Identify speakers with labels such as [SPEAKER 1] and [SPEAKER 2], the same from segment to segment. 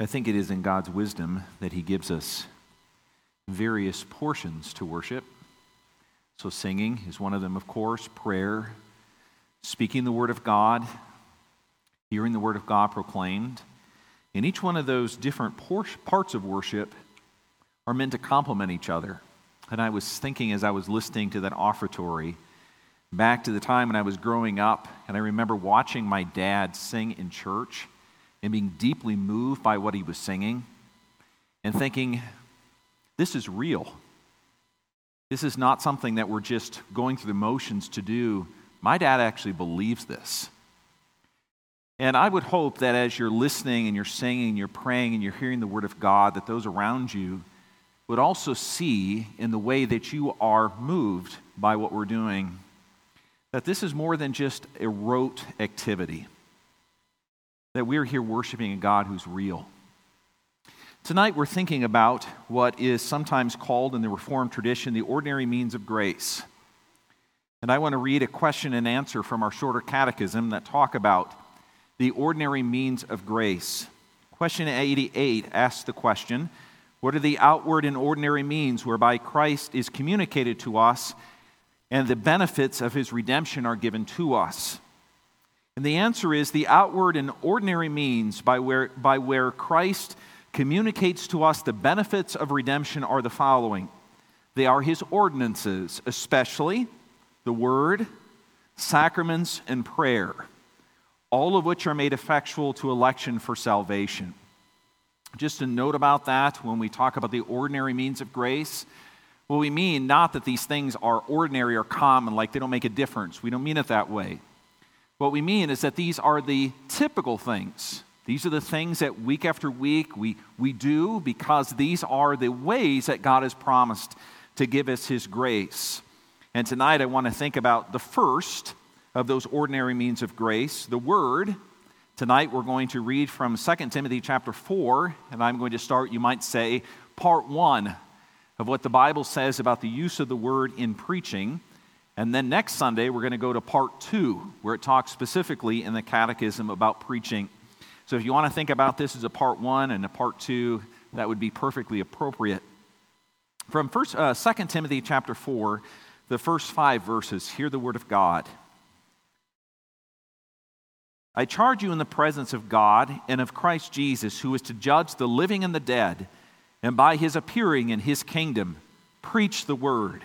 [SPEAKER 1] I think it is in God's wisdom that He gives us various portions to worship. So, singing is one of them, of course, prayer, speaking the Word of God, hearing the Word of God proclaimed. And each one of those different parts of worship are meant to complement each other. And I was thinking as I was listening to that offertory back to the time when I was growing up, and I remember watching my dad sing in church and being deeply moved by what he was singing and thinking, this is real. This is not something that we're just going through the motions to do. My dad actually believes this. And I would hope that as you're listening and you're singing, and you're praying, and you're hearing the Word of God, that those around you would also see in the way that you are moved by what we're doing that this is more than just a rote activity that we're here worshiping a God who's real. Tonight, we're thinking about what is sometimes called in the Reformed tradition the ordinary means of grace. And I want to read a question and answer from our shorter catechism that talk about the ordinary means of grace. Question 88 asks the question What are the outward and ordinary means whereby Christ is communicated to us and the benefits of his redemption are given to us? And the answer is the outward and ordinary means by where, by where Christ communicates to us the benefits of redemption are the following they are his ordinances, especially the word, sacraments, and prayer, all of which are made effectual to election for salvation. Just a note about that when we talk about the ordinary means of grace, well, we mean not that these things are ordinary or common, like they don't make a difference. We don't mean it that way. What we mean is that these are the typical things. These are the things that week after week we, we do because these are the ways that God has promised to give us His grace. And tonight I want to think about the first of those ordinary means of grace, the Word. Tonight we're going to read from 2 Timothy chapter 4, and I'm going to start, you might say, part 1 of what the Bible says about the use of the Word in preaching. And then next Sunday, we're going to go to part two, where it talks specifically in the Catechism about preaching. So if you want to think about this as a part one and a part two, that would be perfectly appropriate. From first, uh, 2 Timothy chapter 4, the first five verses, hear the word of God. I charge you in the presence of God and of Christ Jesus, who is to judge the living and the dead, and by his appearing in his kingdom, preach the word.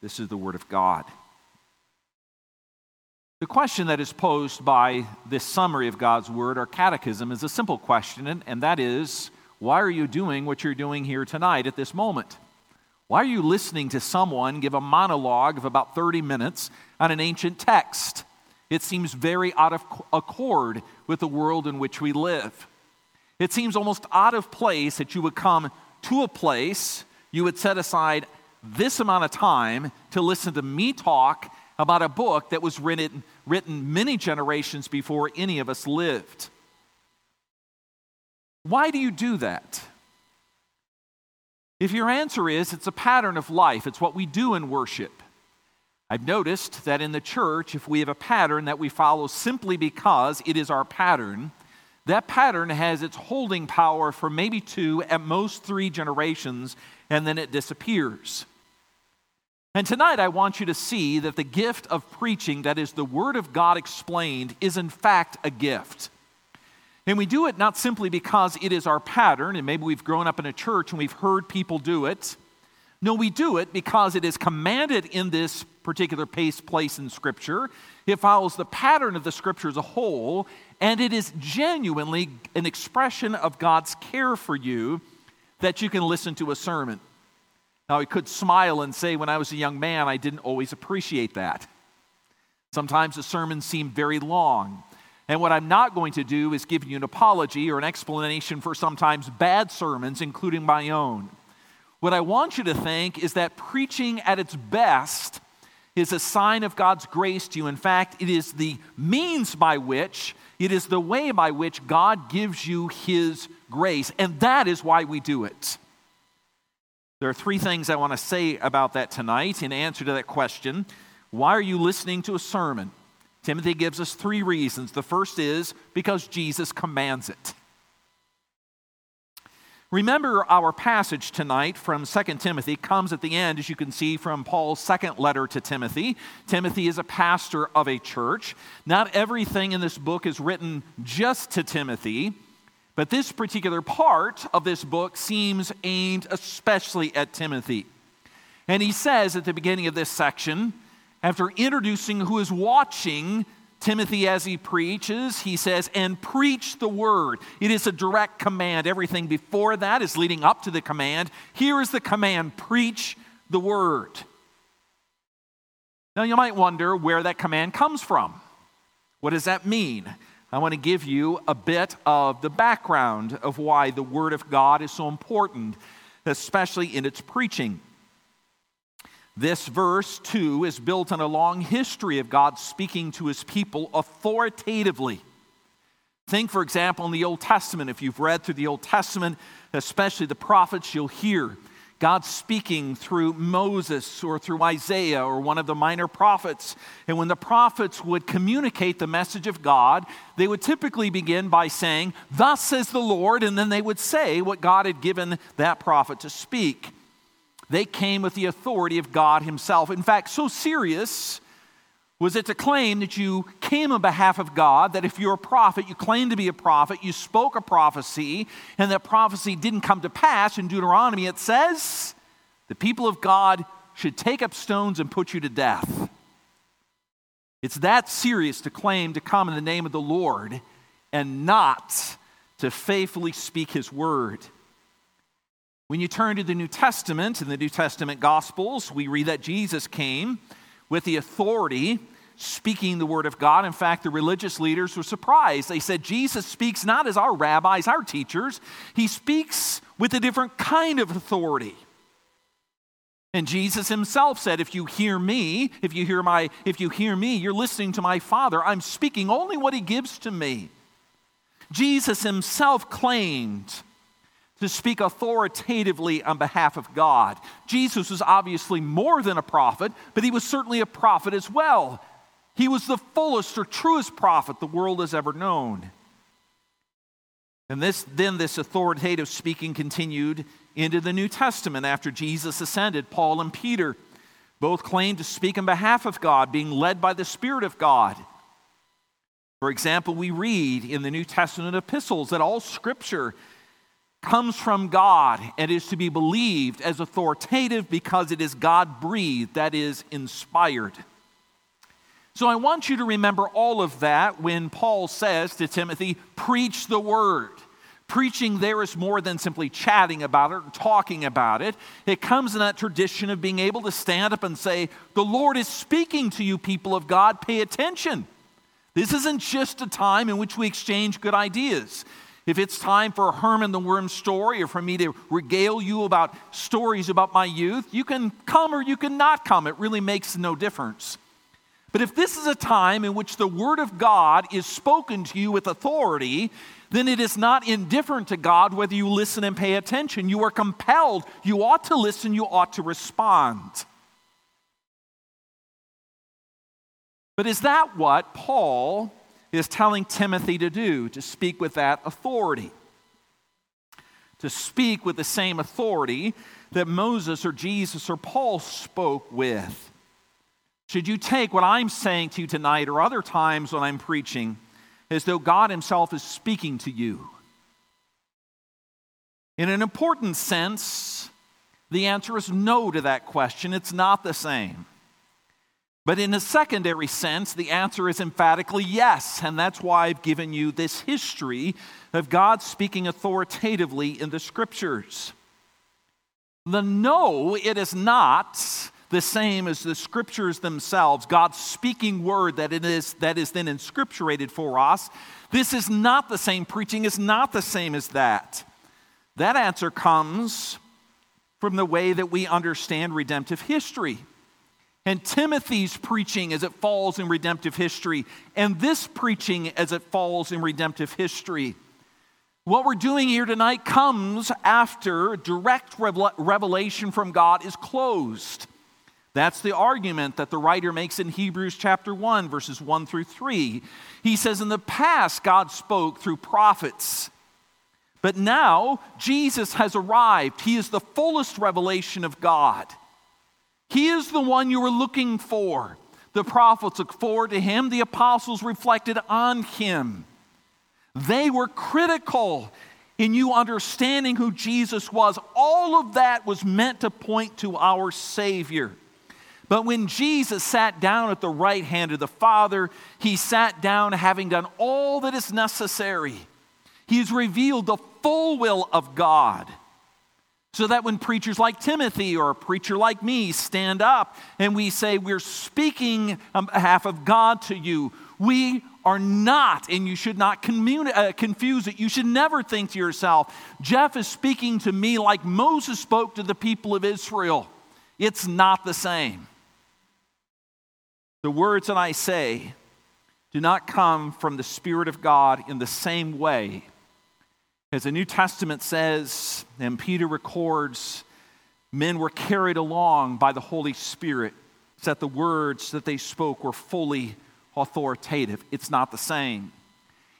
[SPEAKER 1] This is the Word of God. The question that is posed by this summary of God's Word, our catechism, is a simple question, and that is why are you doing what you're doing here tonight at this moment? Why are you listening to someone give a monologue of about 30 minutes on an ancient text? It seems very out of accord with the world in which we live. It seems almost out of place that you would come to a place, you would set aside this amount of time to listen to me talk about a book that was written, written many generations before any of us lived. Why do you do that? If your answer is it's a pattern of life, it's what we do in worship. I've noticed that in the church, if we have a pattern that we follow simply because it is our pattern, that pattern has its holding power for maybe two, at most three generations, and then it disappears. And tonight, I want you to see that the gift of preaching, that is the Word of God explained, is in fact a gift. And we do it not simply because it is our pattern, and maybe we've grown up in a church and we've heard people do it. No, we do it because it is commanded in this particular place in Scripture. It follows the pattern of the Scripture as a whole, and it is genuinely an expression of God's care for you that you can listen to a sermon. Now, I could smile and say, when I was a young man, I didn't always appreciate that. Sometimes the sermons seemed very long. And what I'm not going to do is give you an apology or an explanation for sometimes bad sermons, including my own. What I want you to think is that preaching at its best is a sign of God's grace to you. In fact, it is the means by which, it is the way by which God gives you His grace. And that is why we do it. There are three things I want to say about that tonight in answer to that question. Why are you listening to a sermon? Timothy gives us three reasons. The first is because Jesus commands it. Remember, our passage tonight from 2 Timothy comes at the end, as you can see from Paul's second letter to Timothy. Timothy is a pastor of a church. Not everything in this book is written just to Timothy, but this particular part of this book seems aimed especially at Timothy. And he says at the beginning of this section, after introducing who is watching Timothy, as he preaches, he says, and preach the word. It is a direct command. Everything before that is leading up to the command. Here is the command preach the word. Now, you might wonder where that command comes from. What does that mean? I want to give you a bit of the background of why the Word of God is so important, especially in its preaching. This verse, too, is built on a long history of God speaking to his people authoritatively. Think, for example, in the Old Testament. If you've read through the Old Testament, especially the prophets, you'll hear God speaking through Moses or through Isaiah or one of the minor prophets. And when the prophets would communicate the message of God, they would typically begin by saying, Thus says the Lord, and then they would say what God had given that prophet to speak. They came with the authority of God Himself. In fact, so serious was it to claim that you came on behalf of God, that if you're a prophet, you claim to be a prophet, you spoke a prophecy, and that prophecy didn't come to pass. In Deuteronomy, it says the people of God should take up stones and put you to death. It's that serious to claim to come in the name of the Lord and not to faithfully speak His word. When you turn to the New Testament, and the New Testament Gospels, we read that Jesus came with the authority speaking the word of God. In fact, the religious leaders were surprised. They said, Jesus speaks not as our rabbis, our teachers, he speaks with a different kind of authority. And Jesus himself said, if you hear me, if you hear my if you hear me, you're listening to my Father. I'm speaking only what he gives to me. Jesus himself claimed to speak authoritatively on behalf of God. Jesus was obviously more than a prophet, but he was certainly a prophet as well. He was the fullest or truest prophet the world has ever known. And this, then this authoritative speaking continued into the New Testament after Jesus ascended. Paul and Peter both claimed to speak on behalf of God, being led by the Spirit of God. For example, we read in the New Testament epistles that all scripture comes from God and is to be believed as authoritative because it is God breathed, that is, inspired. So I want you to remember all of that when Paul says to Timothy, preach the word. Preaching there is more than simply chatting about it or talking about it. It comes in that tradition of being able to stand up and say, The Lord is speaking to you, people of God, pay attention. This isn't just a time in which we exchange good ideas. If it's time for a Herman the Worm story or for me to regale you about stories about my youth, you can come or you can not come. It really makes no difference. But if this is a time in which the Word of God is spoken to you with authority, then it is not indifferent to God whether you listen and pay attention. You are compelled. You ought to listen, you ought to respond. But is that what Paul is telling Timothy to do, to speak with that authority. To speak with the same authority that Moses or Jesus or Paul spoke with. Should you take what I'm saying to you tonight or other times when I'm preaching as though God Himself is speaking to you? In an important sense, the answer is no to that question. It's not the same. But in a secondary sense, the answer is emphatically yes. And that's why I've given you this history of God speaking authoritatively in the scriptures. The no, it is not the same as the scriptures themselves, God's speaking word that it is that is then inscripturated for us. This is not the same. Preaching is not the same as that. That answer comes from the way that we understand redemptive history. And Timothy's preaching as it falls in redemptive history, and this preaching as it falls in redemptive history. What we're doing here tonight comes after direct revelation from God is closed. That's the argument that the writer makes in Hebrews chapter 1, verses 1 through 3. He says, In the past, God spoke through prophets. But now, Jesus has arrived. He is the fullest revelation of God. He is the one you were looking for. The prophets looked forward to him, the apostles reflected on him. They were critical in you understanding who Jesus was. All of that was meant to point to our Savior. But when Jesus sat down at the right hand of the Father, he sat down having done all that is necessary. He's revealed the full will of God. So that when preachers like Timothy or a preacher like me stand up and we say, We're speaking on behalf of God to you, we are not, and you should not communi- uh, confuse it. You should never think to yourself, Jeff is speaking to me like Moses spoke to the people of Israel. It's not the same. The words that I say do not come from the Spirit of God in the same way as the New Testament says, and Peter records, men were carried along by the Holy Spirit, so that the words that they spoke were fully authoritative. It's not the same.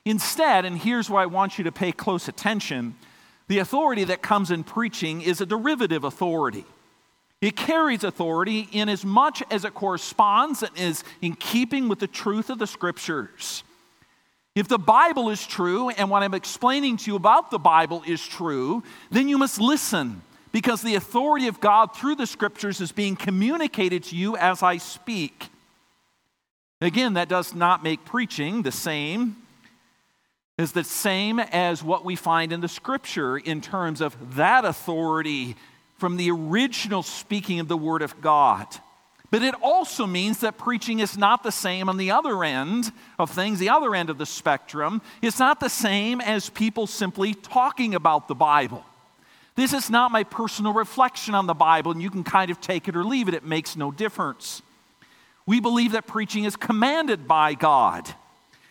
[SPEAKER 1] Instead, and here's why I want you to pay close attention the authority that comes in preaching is a derivative authority. It carries authority in as much as it corresponds and is in keeping with the truth of the scriptures. If the Bible is true and what I'm explaining to you about the Bible is true, then you must listen because the authority of God through the scriptures is being communicated to you as I speak. Again, that does not make preaching the same is the same as what we find in the scripture in terms of that authority from the original speaking of the word of God. But it also means that preaching is not the same on the other end of things, the other end of the spectrum. It's not the same as people simply talking about the Bible. This is not my personal reflection on the Bible, and you can kind of take it or leave it, it makes no difference. We believe that preaching is commanded by God.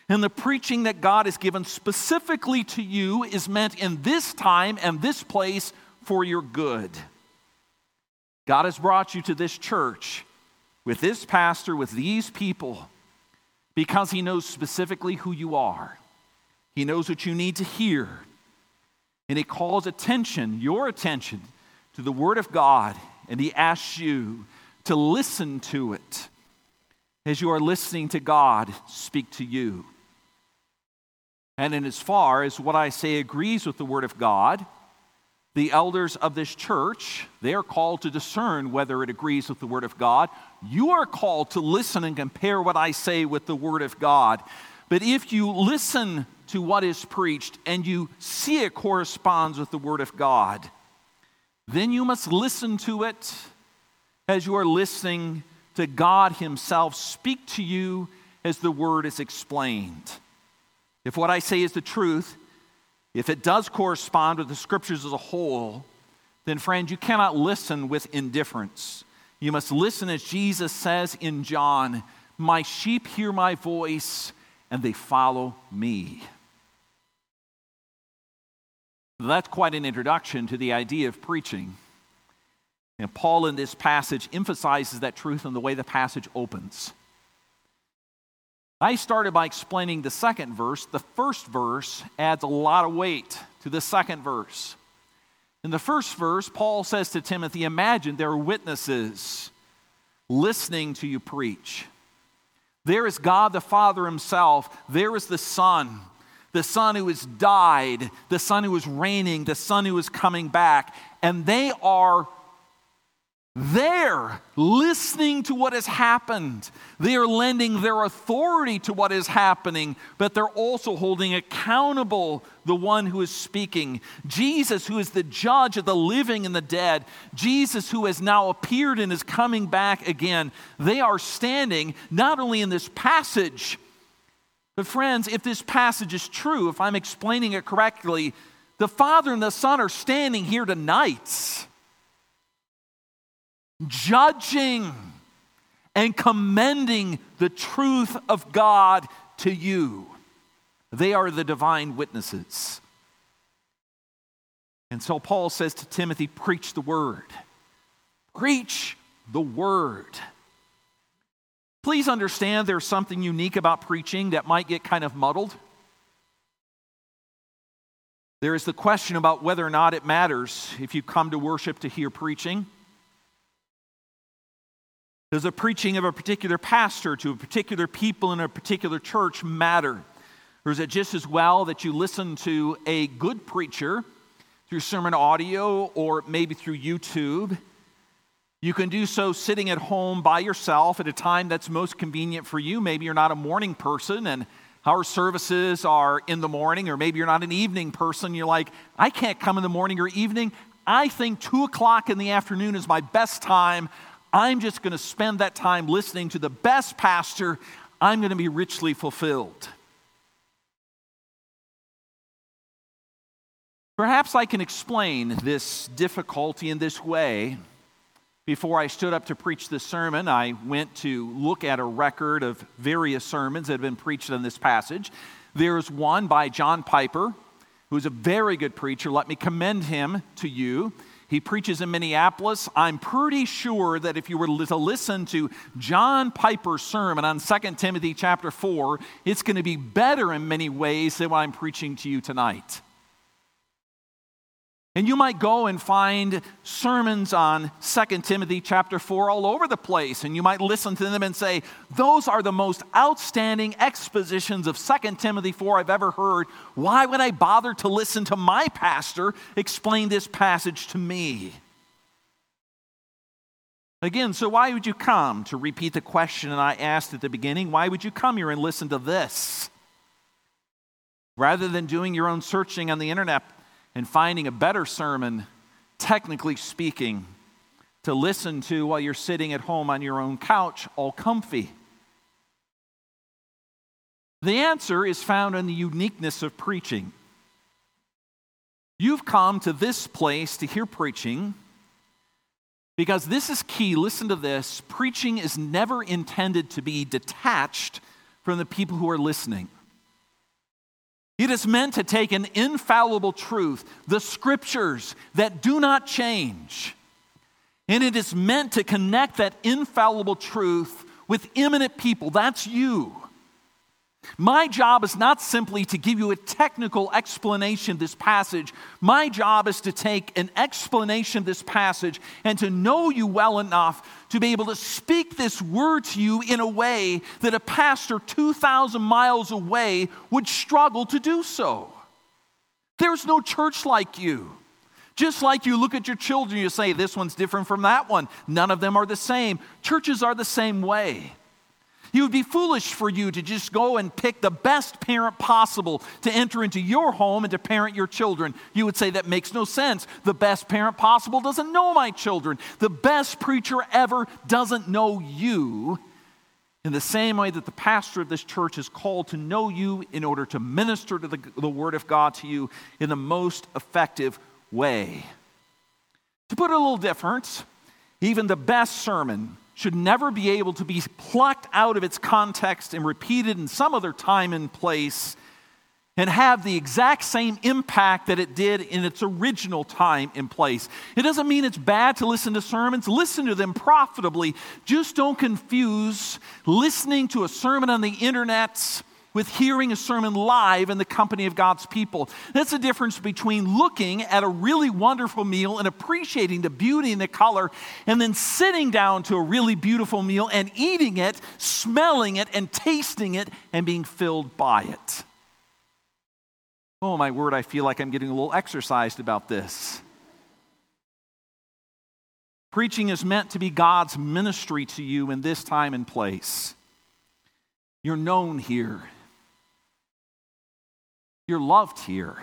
[SPEAKER 1] And the preaching that God has given specifically to you is meant in this time and this place for your good. God has brought you to this church with this pastor, with these people, because he knows specifically who you are. He knows what you need to hear. And he calls attention, your attention, to the Word of God, and he asks you to listen to it as you are listening to God speak to you. And in as far as what I say agrees with the Word of God, the elders of this church, they are called to discern whether it agrees with the Word of God. You are called to listen and compare what I say with the Word of God. But if you listen to what is preached and you see it corresponds with the Word of God, then you must listen to it as you are listening to God Himself speak to you as the Word is explained. If what I say is the truth, if it does correspond with the scriptures as a whole, then, friend, you cannot listen with indifference. You must listen as Jesus says in John My sheep hear my voice, and they follow me. That's quite an introduction to the idea of preaching. And Paul in this passage emphasizes that truth in the way the passage opens. I started by explaining the second verse. The first verse adds a lot of weight to the second verse. In the first verse, Paul says to Timothy, Imagine there are witnesses listening to you preach. There is God the Father Himself, there is the Son, the Son who has died, the Son who is reigning, the Son who is coming back, and they are They're listening to what has happened. They are lending their authority to what is happening, but they're also holding accountable the one who is speaking. Jesus, who is the judge of the living and the dead, Jesus, who has now appeared and is coming back again, they are standing not only in this passage, but friends, if this passage is true, if I'm explaining it correctly, the Father and the Son are standing here tonight judging and commending the truth of God to you. They are the divine witnesses. And so Paul says to Timothy, Preach the word. Preach the word. Please understand there's something unique about preaching that might get kind of muddled. There is the question about whether or not it matters if you come to worship to hear preaching. Does the preaching of a particular pastor to a particular people in a particular church matter? Or is it just as well that you listen to a good preacher through sermon audio or maybe through YouTube? You can do so sitting at home by yourself at a time that's most convenient for you. Maybe you're not a morning person and our services are in the morning, or maybe you're not an evening person. You're like, I can't come in the morning or evening. I think two o'clock in the afternoon is my best time. I'm just going to spend that time listening to the best pastor. I'm going to be richly fulfilled. Perhaps I can explain this difficulty in this way. Before I stood up to preach this sermon, I went to look at a record of various sermons that have been preached on this passage. There's one by John Piper, who's a very good preacher. Let me commend him to you. He preaches in Minneapolis. I'm pretty sure that if you were to listen to John Piper's sermon on 2 Timothy chapter 4, it's going to be better in many ways than what I'm preaching to you tonight. And you might go and find sermons on 2 Timothy chapter 4 all over the place, and you might listen to them and say, Those are the most outstanding expositions of 2 Timothy 4 I've ever heard. Why would I bother to listen to my pastor explain this passage to me? Again, so why would you come? To repeat the question that I asked at the beginning, why would you come here and listen to this? Rather than doing your own searching on the internet and finding a better sermon, technically speaking, to listen to while you're sitting at home on your own couch, all comfy? The answer is found in the uniqueness of preaching. You've come to this place to hear preaching because this is key. Listen to this preaching is never intended to be detached from the people who are listening. It is meant to take an infallible truth, the scriptures that do not change, and it is meant to connect that infallible truth with immanent people. That's you. My job is not simply to give you a technical explanation of this passage. My job is to take an explanation of this passage and to know you well enough to be able to speak this word to you in a way that a pastor 2,000 miles away would struggle to do so. There's no church like you. Just like you look at your children, you say, This one's different from that one. None of them are the same. Churches are the same way. It would be foolish for you to just go and pick the best parent possible to enter into your home and to parent your children. You would say that makes no sense. The best parent possible doesn't know my children. The best preacher ever doesn't know you. In the same way that the pastor of this church is called to know you in order to minister to the, the Word of God to you in the most effective way. To put it a little different, even the best sermon should never be able to be plucked out of its context and repeated in some other time and place and have the exact same impact that it did in its original time and place. It doesn't mean it's bad to listen to sermons, listen to them profitably. Just don't confuse listening to a sermon on the internet with hearing a sermon live in the company of God's people. That's the difference between looking at a really wonderful meal and appreciating the beauty and the color, and then sitting down to a really beautiful meal and eating it, smelling it, and tasting it, and being filled by it. Oh, my word, I feel like I'm getting a little exercised about this. Preaching is meant to be God's ministry to you in this time and place. You're known here, you're loved here.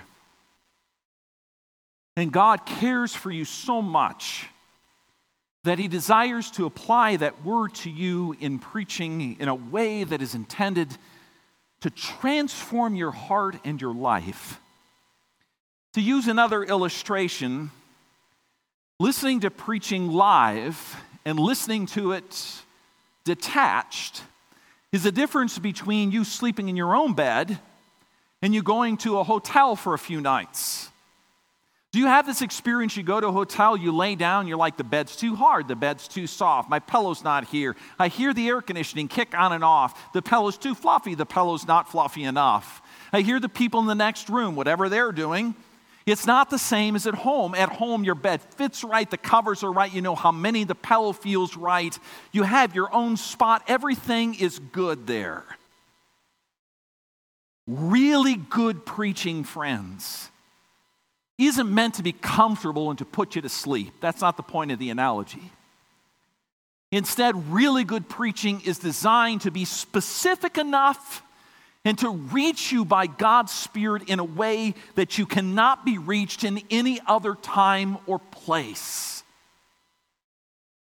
[SPEAKER 1] And God cares for you so much that He desires to apply that word to you in preaching in a way that is intended to transform your heart and your life. To use another illustration, listening to preaching live and listening to it detached is the difference between you sleeping in your own bed and you're going to a hotel for a few nights. Do you have this experience? You go to a hotel, you lay down, you're like, the bed's too hard, the bed's too soft, my pillow's not here. I hear the air conditioning kick on and off. The pillow's too fluffy, the pillow's not fluffy enough. I hear the people in the next room, whatever they're doing. It's not the same as at home. At home, your bed fits right, the covers are right, you know how many, the pillow feels right. You have your own spot, everything is good there. Really good preaching, friends isn't meant to be comfortable and to put you to sleep. That's not the point of the analogy. Instead, really good preaching is designed to be specific enough and to reach you by God's Spirit in a way that you cannot be reached in any other time or place.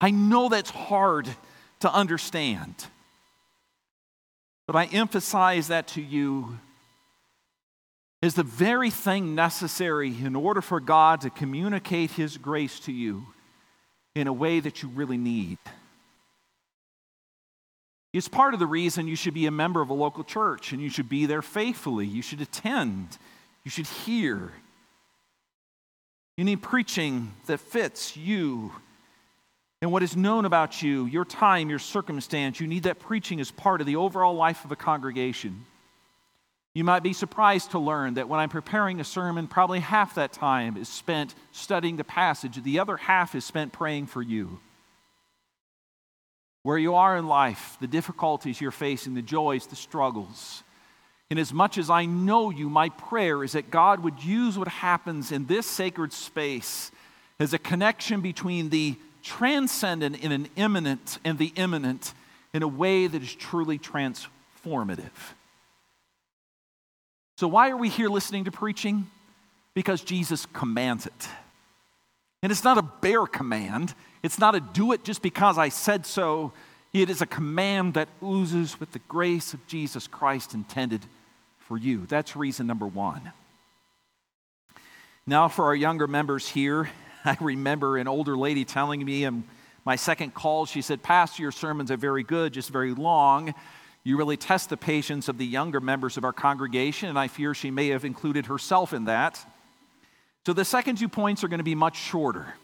[SPEAKER 1] I know that's hard to understand, but I emphasize that to you is the very thing necessary in order for God to communicate His grace to you in a way that you really need. It's part of the reason you should be a member of a local church and you should be there faithfully. You should attend. You should hear. You need preaching that fits you and what is known about you, your time, your circumstance. You need that preaching as part of the overall life of a congregation. You might be surprised to learn that when I'm preparing a sermon, probably half that time is spent studying the passage, the other half is spent praying for you. Where you are in life, the difficulties you're facing, the joys, the struggles. And as much as I know you, my prayer is that God would use what happens in this sacred space as a connection between the transcendent in an immanent and the immanent in a way that is truly transformative. So, why are we here listening to preaching? Because Jesus commands it. And it's not a bare command, it's not a do it just because I said so. It is a command that oozes with the grace of Jesus Christ intended for you. That's reason number one. Now, for our younger members here, I remember an older lady telling me in my second call, she said, Pastor, your sermons are very good, just very long. You really test the patience of the younger members of our congregation, and I fear she may have included herself in that. So the second two points are going to be much shorter.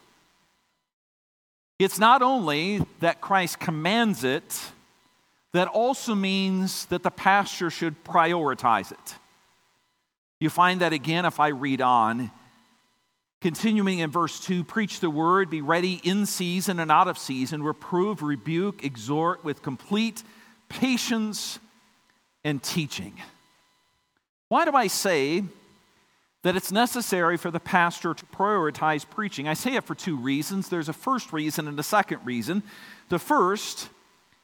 [SPEAKER 1] It's not only that Christ commands it, that also means that the pastor should prioritize it. You find that again if I read on. Continuing in verse 2 preach the word, be ready in season and out of season, reprove, rebuke, exhort with complete patience, and teaching. Why do I say that it's necessary for the pastor to prioritize preaching? I say it for two reasons. There's a first reason and a second reason. The first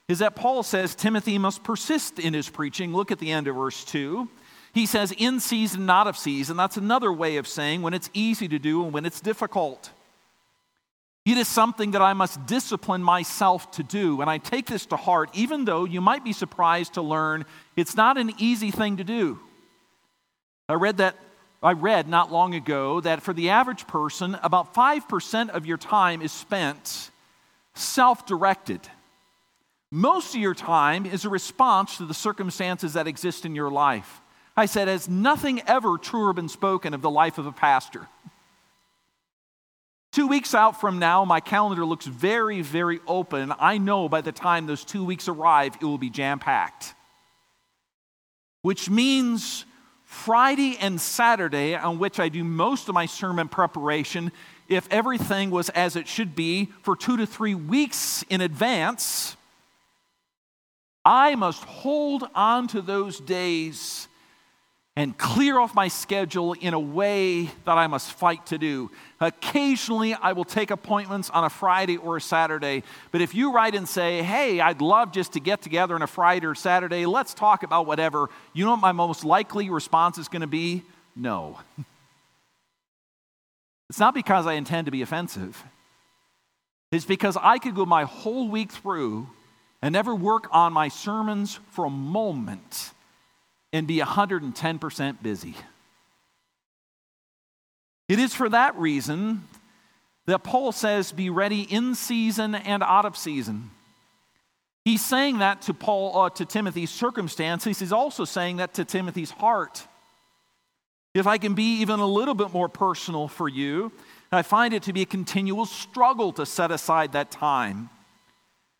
[SPEAKER 1] is that Paul says Timothy must persist in his preaching. Look at the end of verse 2. He says, in season, not of season. That's another way of saying when it's easy to do and when it's difficult. It is something that I must discipline myself to do. And I take this to heart, even though you might be surprised to learn it's not an easy thing to do. I read that. I read not long ago that for the average person, about 5% of your time is spent self directed. Most of your time is a response to the circumstances that exist in your life. I said, has nothing ever truer been spoken of the life of a pastor? Two weeks out from now, my calendar looks very, very open. I know by the time those two weeks arrive, it will be jam packed. Which means Friday and Saturday, on which I do most of my sermon preparation, if everything was as it should be for two to three weeks in advance, I must hold on to those days and clear off my schedule in a way that I must fight to do. Occasionally, I will take appointments on a Friday or a Saturday, but if you write and say, hey, I'd love just to get together on a Friday or Saturday, let's talk about whatever, you know what my most likely response is going to be? No. it's not because I intend to be offensive, it's because I could go my whole week through and never work on my sermons for a moment and be 110% busy. It is for that reason that Paul says, be ready in season and out of season. He's saying that to Paul, uh, to Timothy's circumstances. He's also saying that to Timothy's heart. If I can be even a little bit more personal for you, I find it to be a continual struggle to set aside that time.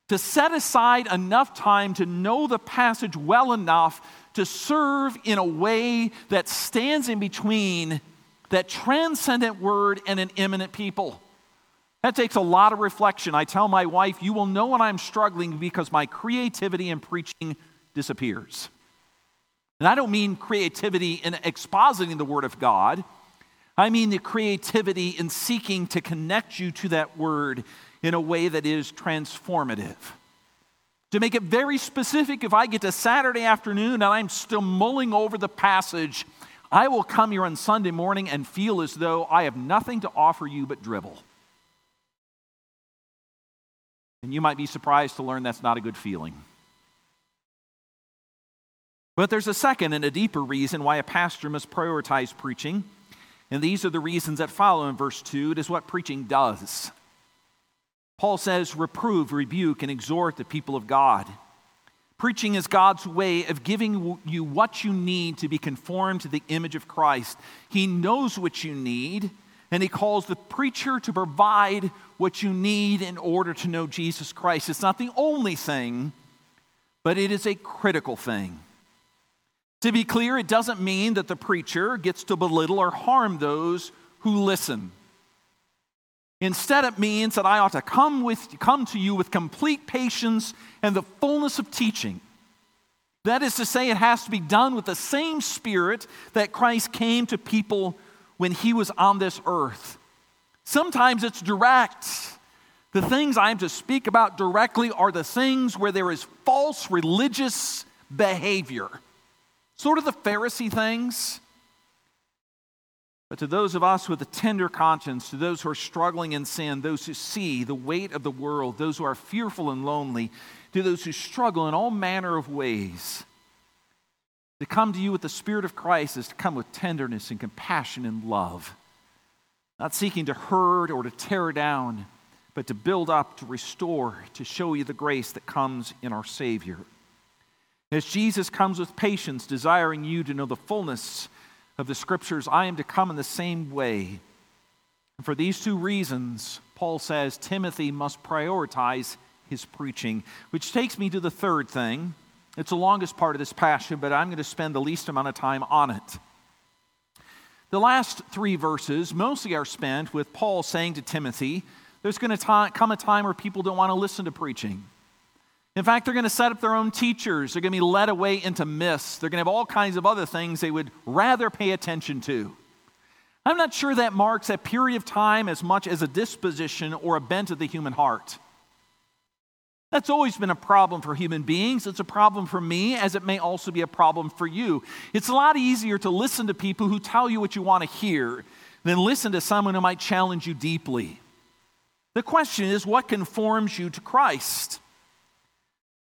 [SPEAKER 1] To set aside enough time to know the passage well enough to serve in a way that stands in between that transcendent word and an immanent people. That takes a lot of reflection. I tell my wife, You will know when I'm struggling because my creativity in preaching disappears. And I don't mean creativity in expositing the Word of God, I mean the creativity in seeking to connect you to that Word in a way that is transformative. To make it very specific, if I get to Saturday afternoon and I'm still mulling over the passage, I will come here on Sunday morning and feel as though I have nothing to offer you but drivel. And you might be surprised to learn that's not a good feeling. But there's a second and a deeper reason why a pastor must prioritize preaching. And these are the reasons that follow in verse 2. It is what preaching does. Paul says, reprove, rebuke, and exhort the people of God. Preaching is God's way of giving you what you need to be conformed to the image of Christ. He knows what you need, and He calls the preacher to provide what you need in order to know Jesus Christ. It's not the only thing, but it is a critical thing. To be clear, it doesn't mean that the preacher gets to belittle or harm those who listen. Instead, it means that I ought to come, with, come to you with complete patience and the fullness of teaching. That is to say, it has to be done with the same spirit that Christ came to people when he was on this earth. Sometimes it's direct. The things I am to speak about directly are the things where there is false religious behavior, sort of the Pharisee things. But to those of us with a tender conscience, to those who are struggling in sin, those who see the weight of the world, those who are fearful and lonely, to those who struggle in all manner of ways, to come to you with the Spirit of Christ is to come with tenderness and compassion and love, not seeking to hurt or to tear down, but to build up, to restore, to show you the grace that comes in our Savior. As Jesus comes with patience, desiring you to know the fullness of the scriptures, I am to come in the same way. And for these two reasons, Paul says Timothy must prioritize his preaching, which takes me to the third thing. It's the longest part of this passage, but I'm going to spend the least amount of time on it. The last three verses mostly are spent with Paul saying to Timothy, There's going to come a time where people don't want to listen to preaching. In fact, they're going to set up their own teachers. They're going to be led away into myths. They're going to have all kinds of other things they would rather pay attention to. I'm not sure that marks a period of time as much as a disposition or a bent of the human heart. That's always been a problem for human beings. It's a problem for me, as it may also be a problem for you. It's a lot easier to listen to people who tell you what you want to hear than listen to someone who might challenge you deeply. The question is what conforms you to Christ?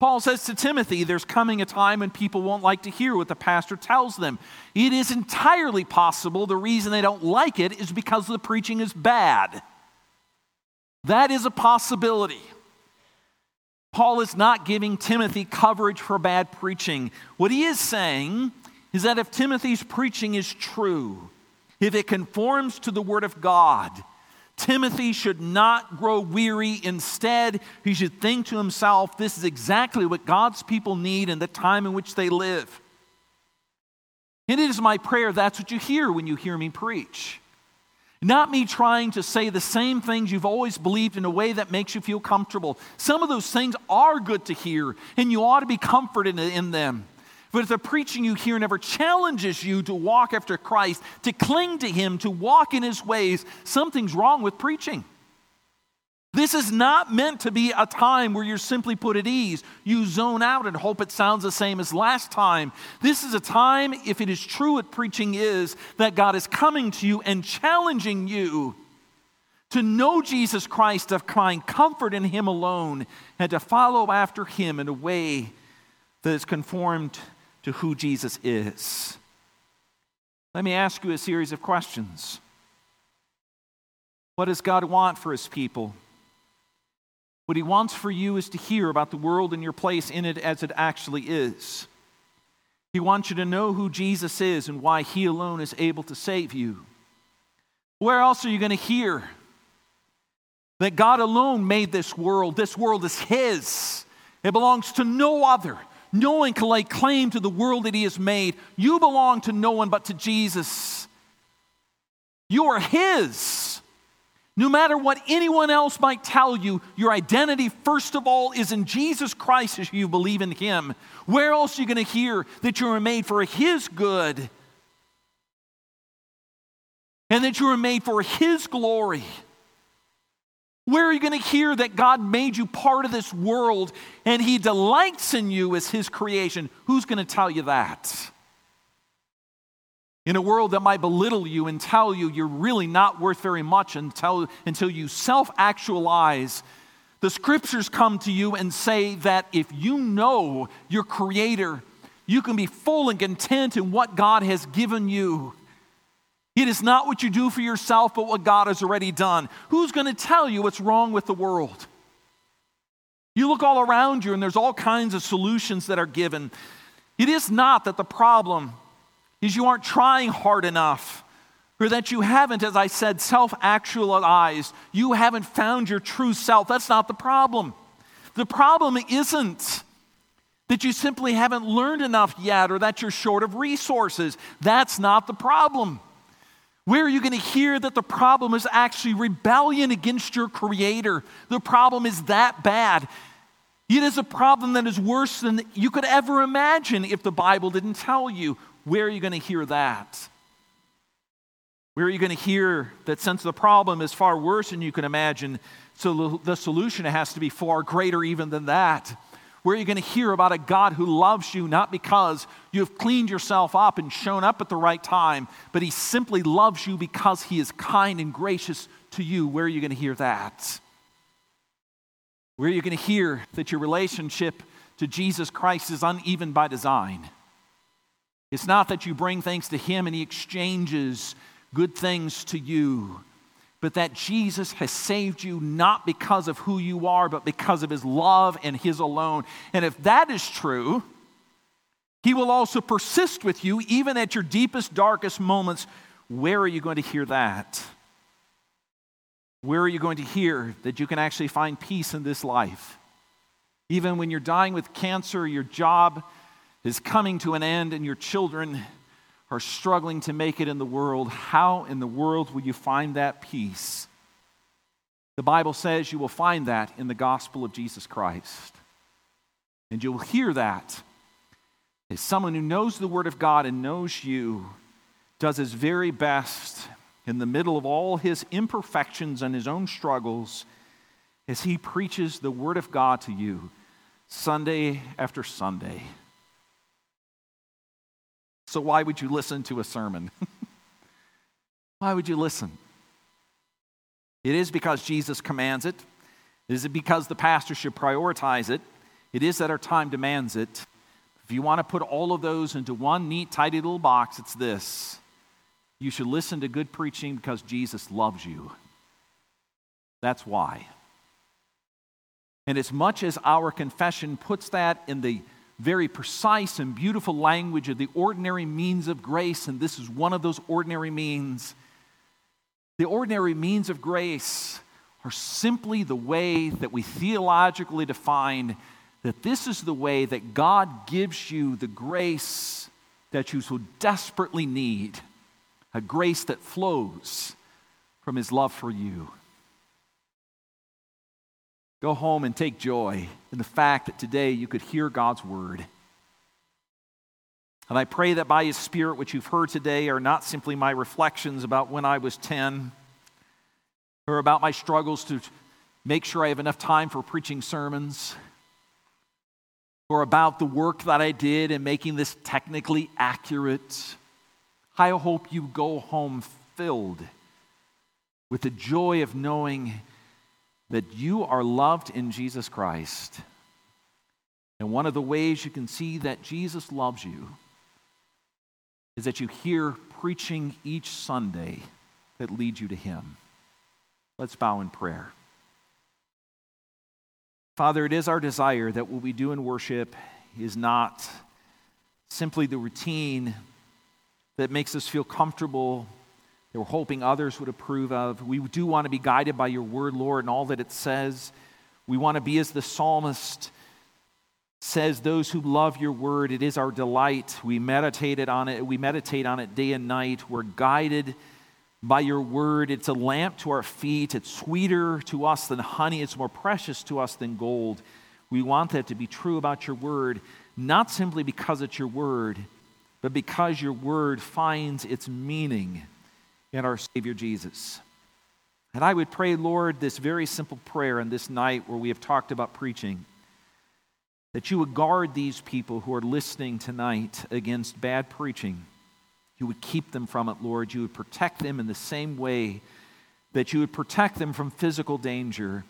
[SPEAKER 1] Paul says to Timothy, there's coming a time when people won't like to hear what the pastor tells them. It is entirely possible the reason they don't like it is because the preaching is bad. That is a possibility. Paul is not giving Timothy coverage for bad preaching. What he is saying is that if Timothy's preaching is true, if it conforms to the Word of God, Timothy should not grow weary. Instead, he should think to himself, this is exactly what God's people need in the time in which they live. And it is my prayer that's what you hear when you hear me preach. Not me trying to say the same things you've always believed in a way that makes you feel comfortable. Some of those things are good to hear, and you ought to be comforted in them. But if the preaching you hear never challenges you to walk after Christ, to cling to Him, to walk in His ways, something's wrong with preaching. This is not meant to be a time where you're simply put at ease. You zone out and hope it sounds the same as last time. This is a time, if it is true what preaching is, that God is coming to you and challenging you to know Jesus Christ, to find comfort in Him alone, and to follow after Him in a way that is conformed to who Jesus is. Let me ask you a series of questions. What does God want for His people? What he wants for you is to hear about the world and your place in it as it actually is. He wants you to know who Jesus is and why he alone is able to save you. Where else are you going to hear that God alone made this world? This world is his, it belongs to no other. No one can lay claim to the world that he has made. You belong to no one but to Jesus. You are his. No matter what anyone else might tell you, your identity, first of all, is in Jesus Christ as you believe in Him. Where else are you going to hear that you are made for His good and that you are made for His glory? Where are you going to hear that God made you part of this world and He delights in you as His creation? Who's going to tell you that? In a world that might belittle you and tell you you're really not worth very much until, until you self actualize, the scriptures come to you and say that if you know your Creator, you can be full and content in what God has given you. It is not what you do for yourself, but what God has already done. Who's going to tell you what's wrong with the world? You look all around you, and there's all kinds of solutions that are given. It is not that the problem is you aren't trying hard enough, or that you haven't, as I said, self actualized. You haven't found your true self. That's not the problem. The problem isn't that you simply haven't learned enough yet or that you're short of resources. That's not the problem. Where are you going to hear that the problem is actually rebellion against your Creator? The problem is that bad. It is a problem that is worse than you could ever imagine if the Bible didn't tell you. Where are you going to hear that? Where are you going to hear that since the problem is far worse than you can imagine, so the solution has to be far greater even than that? Where are you going to hear about a God who loves you not because you've cleaned yourself up and shown up at the right time, but He simply loves you because He is kind and gracious to you? Where are you going to hear that? Where are you going to hear that your relationship to Jesus Christ is uneven by design? It's not that you bring things to Him and He exchanges good things to you, but that Jesus has saved you not because of who you are, but because of His love and His alone. And if that is true, He will also persist with you even at your deepest, darkest moments. Where are you going to hear that? Where are you going to hear that you can actually find peace in this life? Even when you're dying with cancer, your job, is coming to an end and your children are struggling to make it in the world, how in the world will you find that peace? The Bible says you will find that in the gospel of Jesus Christ. And you'll hear that as someone who knows the Word of God and knows you does his very best in the middle of all his imperfections and his own struggles as he preaches the Word of God to you Sunday after Sunday. So, why would you listen to a sermon? why would you listen? It is because Jesus commands it. Is it because the pastor should prioritize it? It is that our time demands it. If you want to put all of those into one neat, tidy little box, it's this. You should listen to good preaching because Jesus loves you. That's why. And as much as our confession puts that in the very precise and beautiful language of the ordinary means of grace, and this is one of those ordinary means. The ordinary means of grace are simply the way that we theologically define that this is the way that God gives you the grace that you so desperately need, a grace that flows from His love for you. Go home and take joy in the fact that today you could hear God's word. And I pray that by His Spirit, which you've heard today, are not simply my reflections about when I was 10 or about my struggles to make sure I have enough time for preaching sermons or about the work that I did in making this technically accurate. I hope you go home filled with the joy of knowing that you are loved in Jesus Christ. And one of the ways you can see that Jesus loves you is that you hear preaching each Sunday that leads you to Him. Let's bow in prayer. Father, it is our desire that what we do in worship is not simply the routine that makes us feel comfortable, that we're hoping others would approve of. We do want to be guided by your word, Lord, and all that it says. We want to be as the psalmist says those who love your word it is our delight. We meditated on it. We meditate on it day and night. We're guided by your word. It's a lamp to our feet. It's sweeter to us than honey. It's more precious to us than gold. We want that to be true about your word not simply because it's your word but because your word finds its meaning in our savior jesus and i would pray lord this very simple prayer in this night where we have talked about preaching that you would guard these people who are listening tonight against bad preaching. You would keep them from it, Lord. You would protect them in the same way that you would protect them from physical danger.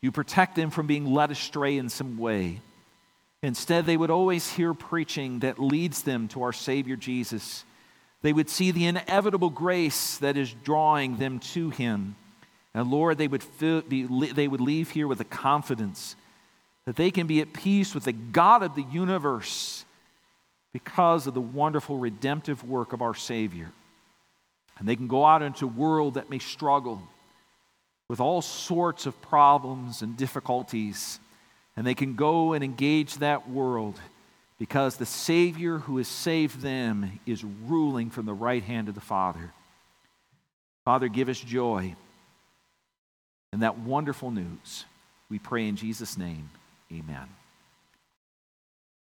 [SPEAKER 1] You protect them from being led astray in some way. Instead, they would always hear preaching that leads them to our Savior Jesus. They would see the inevitable grace that is drawing them to Him. And Lord, they would, feel, be, they would leave here with a confidence that they can be at peace with the God of the universe because of the wonderful redemptive work of our Savior. And they can go out into a world that may struggle with all sorts of problems and difficulties. And they can go and engage that world because the Savior who has saved them is ruling from the right hand of the Father. Father, give us joy in that wonderful news. We pray in Jesus' name. Amen.